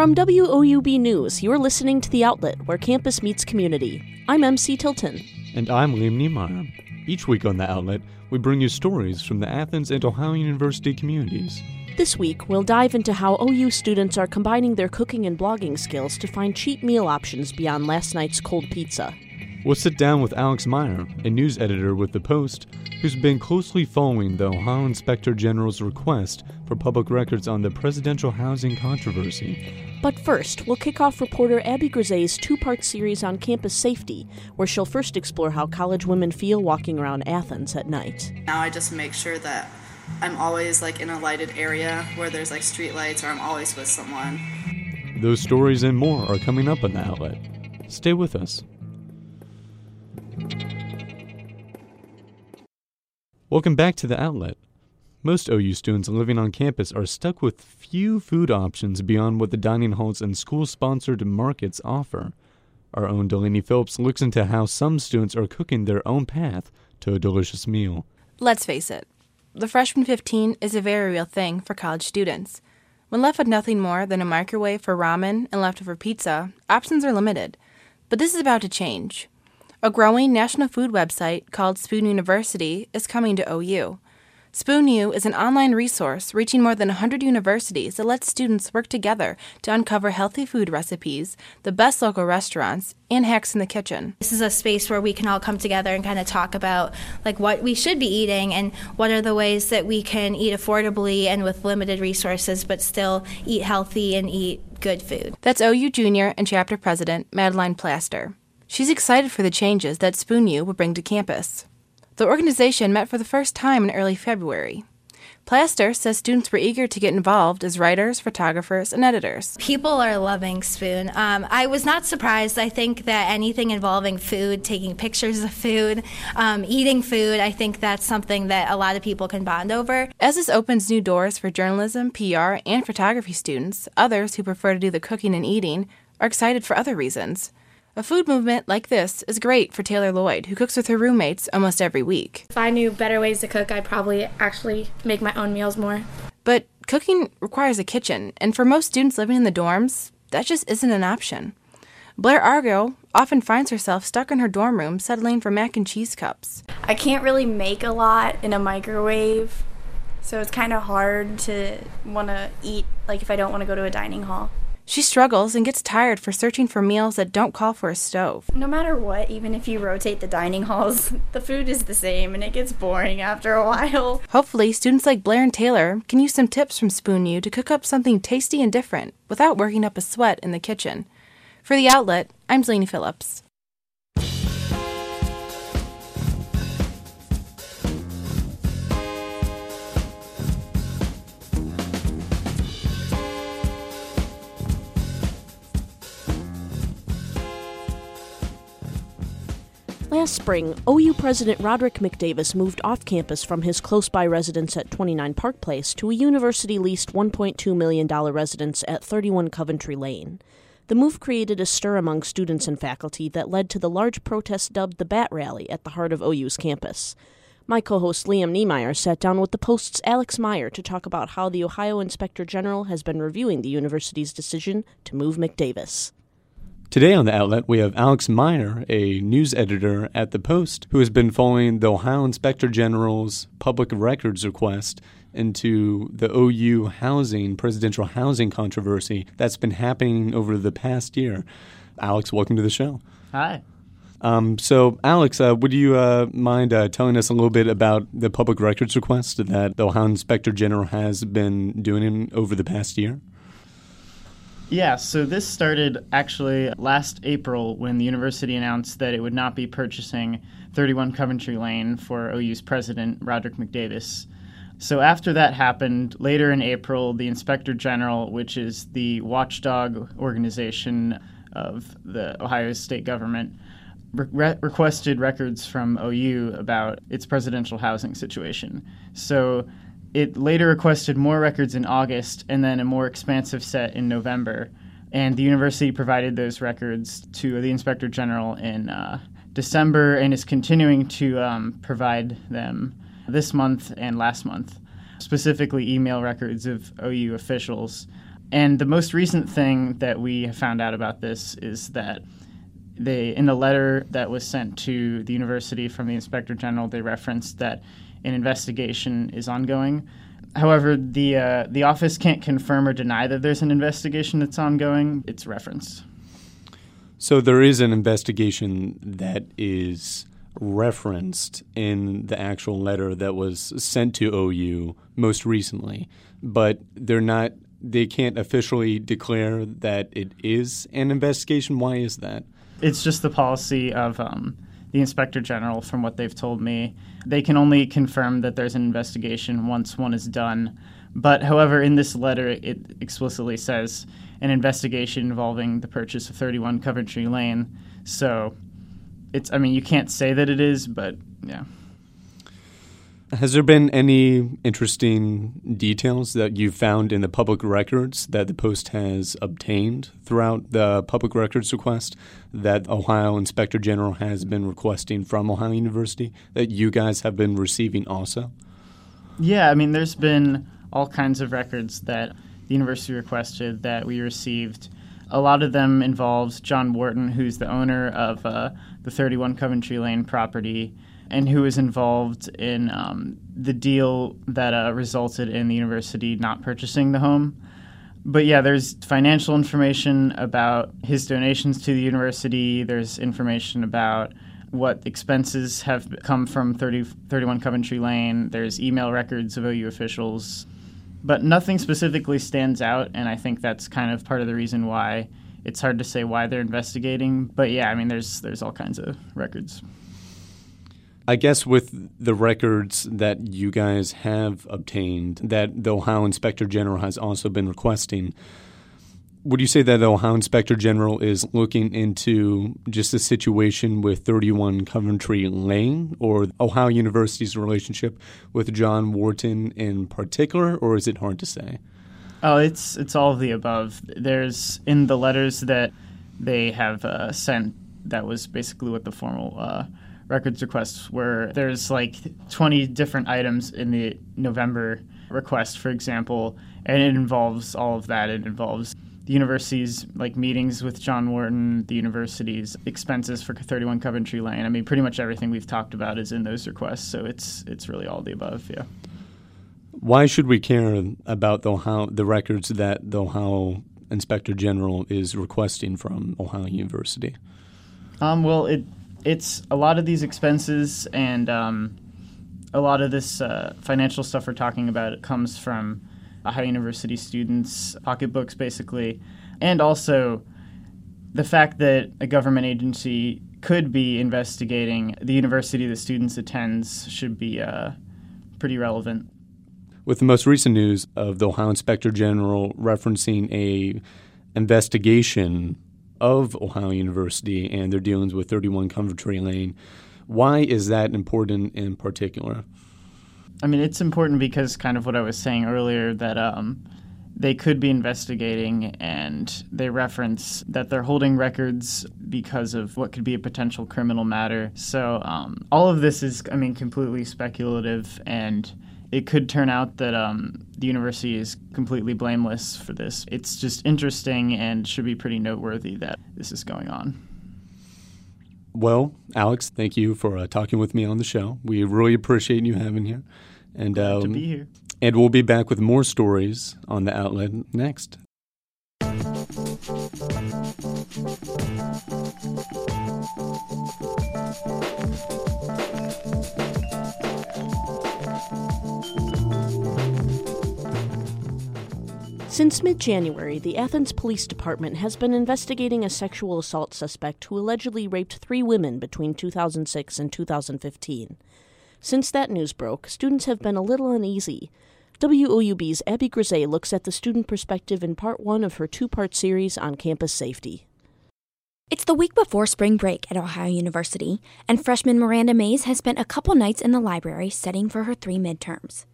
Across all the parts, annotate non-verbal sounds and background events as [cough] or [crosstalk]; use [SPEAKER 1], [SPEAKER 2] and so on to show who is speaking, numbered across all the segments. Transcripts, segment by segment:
[SPEAKER 1] From WOUB News, you're listening to The Outlet, where campus meets community. I'm MC Tilton.
[SPEAKER 2] And I'm Liam Niemeyer. Each week on The Outlet, we bring you stories from the Athens and Ohio University communities.
[SPEAKER 1] This week, we'll dive into how OU students are combining their cooking and blogging skills to find cheap meal options beyond last night's cold pizza.
[SPEAKER 2] We'll sit down with Alex Meyer, a news editor with The Post, who's been closely following the Ohio Inspector General's request for public records on the presidential housing controversy.
[SPEAKER 1] But first, we'll kick off reporter Abby Grisey's two part series on campus safety, where she'll first explore how college women feel walking around Athens at night.
[SPEAKER 3] Now I just make sure that I'm always like in a lighted area where there's like street lights or I'm always with someone.
[SPEAKER 2] Those stories and more are coming up on the outlet. Stay with us. Welcome back to the outlet. Most OU students living on campus are stuck with few food options beyond what the dining halls and school sponsored markets offer. Our own Delaney Phillips looks into how some students are cooking their own path to a delicious meal.
[SPEAKER 4] Let's face it, the freshman 15 is a very real thing for college students. When left with nothing more than a microwave for ramen and leftover pizza, options are limited. But this is about to change. A growing national food website called Spoon University is coming to OU. Spoon U is an online resource reaching more than 100 universities that lets students work together to uncover healthy food recipes, the best local restaurants, and hacks in the kitchen.
[SPEAKER 5] This is a space where we can all come together and kind of talk about like what we should be eating and what are the ways that we can eat affordably and with limited resources but still eat healthy and eat good food.
[SPEAKER 4] That's OU Junior and chapter president Madeline Plaster. She's excited for the changes that Spoon U will bring to campus. The organization met for the first time in early February. Plaster says students were eager to get involved as writers, photographers, and editors.
[SPEAKER 5] People are loving Spoon. Um, I was not surprised. I think that anything involving food, taking pictures of food, um, eating food, I think that's something that a lot of people can bond over.
[SPEAKER 4] As this opens new doors for journalism, PR, and photography students, others who prefer to do the cooking and eating are excited for other reasons. A food movement like this is great for Taylor Lloyd, who cooks with her roommates almost every week.
[SPEAKER 6] If I knew better ways to cook, I'd probably actually make my own meals more.
[SPEAKER 4] But cooking requires a kitchen, and for most students living in the dorms, that just isn't an option. Blair Argo often finds herself stuck in her dorm room settling for mac and cheese cups.
[SPEAKER 7] I can't really make a lot in a microwave, so it's kind of hard to want to eat, like if I don't want to go to a dining hall.
[SPEAKER 4] She struggles and gets tired for searching for meals that don't call for a stove.
[SPEAKER 7] No matter what, even if you rotate the dining halls, [laughs] the food is the same and it gets boring after a while.
[SPEAKER 4] Hopefully, students like Blair and Taylor can use some tips from Spoon U to cook up something tasty and different without working up a sweat in the kitchen. For the outlet, I'm Delaney Phillips.
[SPEAKER 1] Last spring, OU President Roderick McDavis moved off campus from his close by residence at 29 Park Place to a university leased $1.2 million residence at 31 Coventry Lane. The move created a stir among students and faculty that led to the large protest dubbed the Bat Rally at the heart of OU's campus. My co host Liam Niemeyer sat down with the Post's Alex Meyer to talk about how the Ohio Inspector General has been reviewing the university's decision to move McDavis.
[SPEAKER 2] Today on the outlet, we have Alex Meyer, a news editor at The Post, who has been following the Ohio Inspector General's public records request into the OU housing, presidential housing controversy that's been happening over the past year. Alex, welcome to the show.
[SPEAKER 8] Hi.
[SPEAKER 2] Um, so, Alex, uh, would you uh, mind uh, telling us a little bit about the public records request that the Ohio Inspector General has been doing over the past year?
[SPEAKER 8] Yeah, so this started actually last April when the university announced that it would not be purchasing 31 Coventry Lane for OU's president, Roderick McDavis. So after that happened, later in April, the Inspector General, which is the watchdog organization of the Ohio state government, re- requested records from OU about its presidential housing situation. So it later requested more records in August and then a more expansive set in November. And the university provided those records to the inspector general in uh, December and is continuing to um, provide them this month and last month, specifically email records of OU officials. And the most recent thing that we have found out about this is that they, in the letter that was sent to the university from the inspector general, they referenced that an investigation is ongoing. However, the uh, the office can't confirm or deny that there's an investigation that's ongoing. It's referenced.
[SPEAKER 2] So there is an investigation that is referenced in the actual letter that was sent to OU most recently, but they're not. They can't officially declare that it is an investigation. Why is that?
[SPEAKER 8] It's just the policy of um, the inspector general, from what they've told me. They can only confirm that there's an investigation once one is done. But, however, in this letter, it explicitly says an investigation involving the purchase of 31 Coventry Lane. So, it's, I mean, you can't say that it is, but yeah.
[SPEAKER 2] Has there been any interesting details that you've found in the public records that the Post has obtained throughout the public records request that Ohio Inspector General has been requesting from Ohio University that you guys have been receiving also?
[SPEAKER 8] Yeah, I mean, there's been all kinds of records that the university requested that we received. A lot of them involves John Wharton, who's the owner of uh, the 31 Coventry Lane property and who was involved in um, the deal that uh, resulted in the university not purchasing the home. But yeah, there's financial information about his donations to the university. There's information about what expenses have come from 30, 31 Coventry Lane. There's email records of OU officials. But nothing specifically stands out, and I think that's kind of part of the reason why it's hard to say why they're investigating. But yeah, I mean, there's there's all kinds of records.
[SPEAKER 2] I guess with the records that you guys have obtained, that the Ohio Inspector General has also been requesting, would you say that the Ohio Inspector General is looking into just the situation with 31 Coventry Lane or Ohio University's relationship with John Wharton in particular, or is it hard to say?
[SPEAKER 8] Oh, it's it's all of the above. There's in the letters that they have uh, sent. That was basically what the formal uh, records requests where there's like 20 different items in the November request, for example, and it involves all of that. It involves the university's like meetings with John Wharton, the university's expenses for 31 Coventry Lane. I mean, pretty much everything we've talked about is in those requests, so it's it's really all the above. Yeah.
[SPEAKER 2] Why should we care about the Ohio, the records that the Ohio Inspector General is requesting from Ohio University?
[SPEAKER 8] Um, well, it it's a lot of these expenses and um, a lot of this uh, financial stuff we're talking about it comes from Ohio University students' pocketbooks, basically, and also the fact that a government agency could be investigating the university the students attends should be uh, pretty relevant.
[SPEAKER 2] With the most recent news of the Ohio Inspector General referencing a investigation of Ohio University and their dealings with 31 Coventry Lane. Why is that important in particular?
[SPEAKER 8] I mean, it's important because kind of what I was saying earlier that um, they could be investigating and they reference that they're holding records because of what could be a potential criminal matter. So um, all of this is, I mean, completely speculative and it could turn out that um, the university is completely blameless for this. It's just interesting and should be pretty noteworthy that this is going on.
[SPEAKER 2] Well, Alex, thank you for uh, talking with me on the show. We really appreciate you having here.
[SPEAKER 8] And um, to be here.
[SPEAKER 2] And we'll be back with more stories on the outlet next.
[SPEAKER 1] Since mid January, the Athens Police Department has been investigating a sexual assault suspect who allegedly raped three women between 2006 and 2015. Since that news broke, students have been a little uneasy. WOUB's Abby Grisey looks at the student perspective in part one of her two part series on campus safety.
[SPEAKER 9] It's the week before spring break at Ohio University, and freshman Miranda Mays has spent a couple nights in the library studying for her three midterms.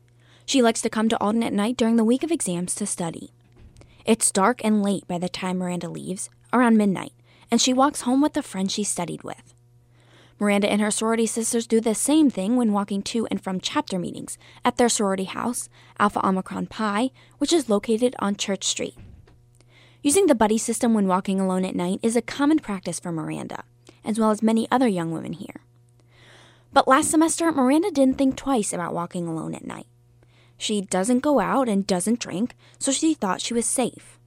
[SPEAKER 9] She likes to come to Alden at night during the week of exams to study. It's dark and late by the time Miranda leaves, around midnight, and she walks home with the friend she studied with. Miranda and her sorority sisters do the same thing when walking to and from chapter meetings at their sorority house, Alpha Omicron Pi, which is located on Church Street. Using the buddy system when walking alone at night is a common practice for Miranda, as well as many other young women here. But last semester, Miranda didn't think twice about walking alone at night. She doesn't go out and doesn't drink, so she thought she was safe.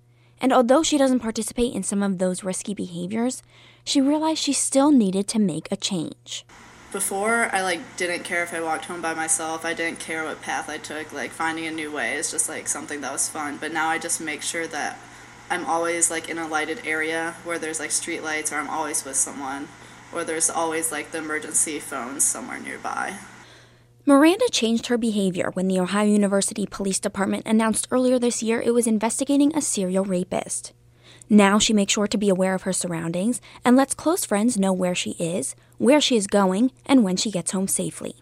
[SPEAKER 9] And although she doesn't participate in some of those risky behaviors, she realized she still needed to make a change.
[SPEAKER 3] Before, I like didn't care if I walked home by myself. I didn't care what path I took. Like finding a new way is just like something that was fun. But now I just make sure that I'm always like in a lighted area where there's like street lights or I'm always with someone or there's always like the emergency phones somewhere nearby.
[SPEAKER 9] Miranda changed her behavior when the Ohio University Police Department announced earlier this year it was investigating a serial rapist. Now she makes sure to be aware of her surroundings and lets close friends know where she is, where she is going, and when she gets home safely.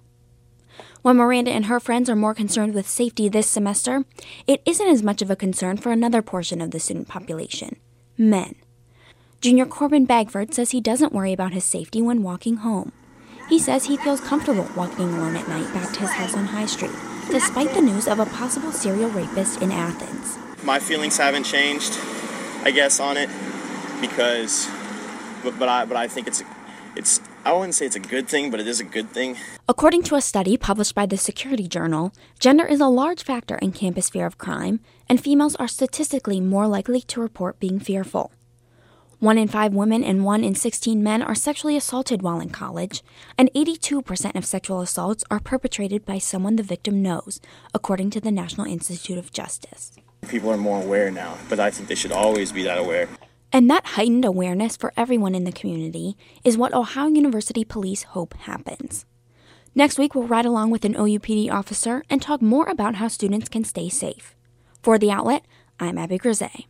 [SPEAKER 9] While Miranda and her friends are more concerned with safety this semester, it isn't as much of a concern for another portion of the student population men. Junior Corbin Bagford says he doesn't worry about his safety when walking home. He says he feels comfortable walking alone at night back to his house on High Street, despite the news of a possible serial rapist in Athens.
[SPEAKER 10] My feelings haven't changed, I guess, on it because, but, but I but I think it's it's I wouldn't say it's a good thing, but it is a good thing.
[SPEAKER 9] According to a study published by the Security Journal, gender is a large factor in campus fear of crime, and females are statistically more likely to report being fearful. One in five women and one in 16 men are sexually assaulted while in college, and 82% of sexual assaults are perpetrated by someone the victim knows, according to the National Institute of Justice.
[SPEAKER 10] People are more aware now, but I think they should always be that aware.
[SPEAKER 9] And that heightened awareness for everyone in the community is what Ohio University Police hope happens. Next week, we'll ride along with an OUPD officer and talk more about how students can stay safe. For The Outlet, I'm Abby Grisey.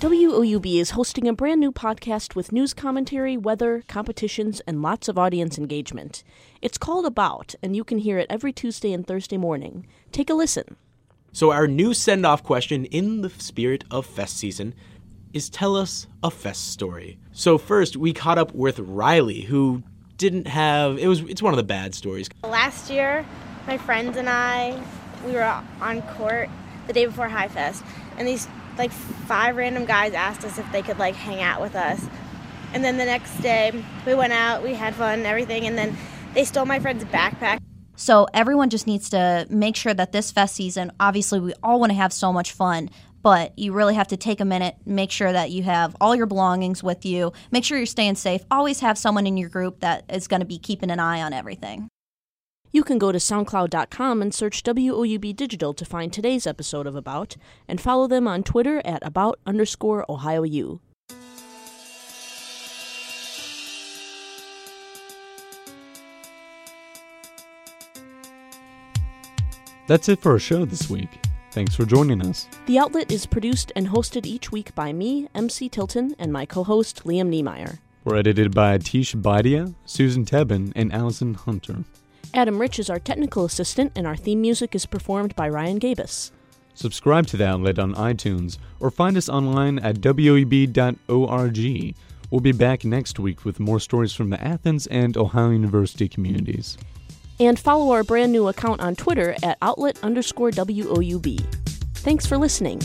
[SPEAKER 1] WOUB is hosting a brand new podcast with news commentary, weather, competitions, and lots of audience engagement. It's called About, and you can hear it every Tuesday and Thursday morning. Take a listen.
[SPEAKER 11] So, our new send off question in the spirit of fest season is tell us a fest story. So, first, we caught up with Riley, who didn't have it was it's one of the bad stories.
[SPEAKER 12] Last year, my friends and I we were on court the day before High Fest, and these like five random guys asked us if they could like hang out with us. And then the next day, we went out, we had fun everything, and then they stole my friend's backpack.
[SPEAKER 13] So everyone just needs to make sure that this fest season, obviously, we all want to have so much fun, but you really have to take a minute, make sure that you have all your belongings with you, make sure you're staying safe. Always have someone in your group that is going to be keeping an eye on everything.
[SPEAKER 1] You can go to SoundCloud.com and search WOUB Digital to find today's episode of About, and follow them on Twitter at About underscore Ohio U.
[SPEAKER 2] That's it for our show this week. Thanks for joining us.
[SPEAKER 1] The Outlet is produced and hosted each week by me, MC Tilton, and my co host, Liam Niemeyer.
[SPEAKER 2] We're edited by Tish Badia, Susan Tebben, and Allison Hunter.
[SPEAKER 1] Adam Rich is our technical assistant, and our theme music is performed by Ryan Gabus.
[SPEAKER 2] Subscribe to the outlet on iTunes or find us online at woub.org. We'll be back next week with more stories from the Athens and Ohio University communities.
[SPEAKER 1] And follow our brand new account on Twitter at outlet underscore WOUB. Thanks for listening.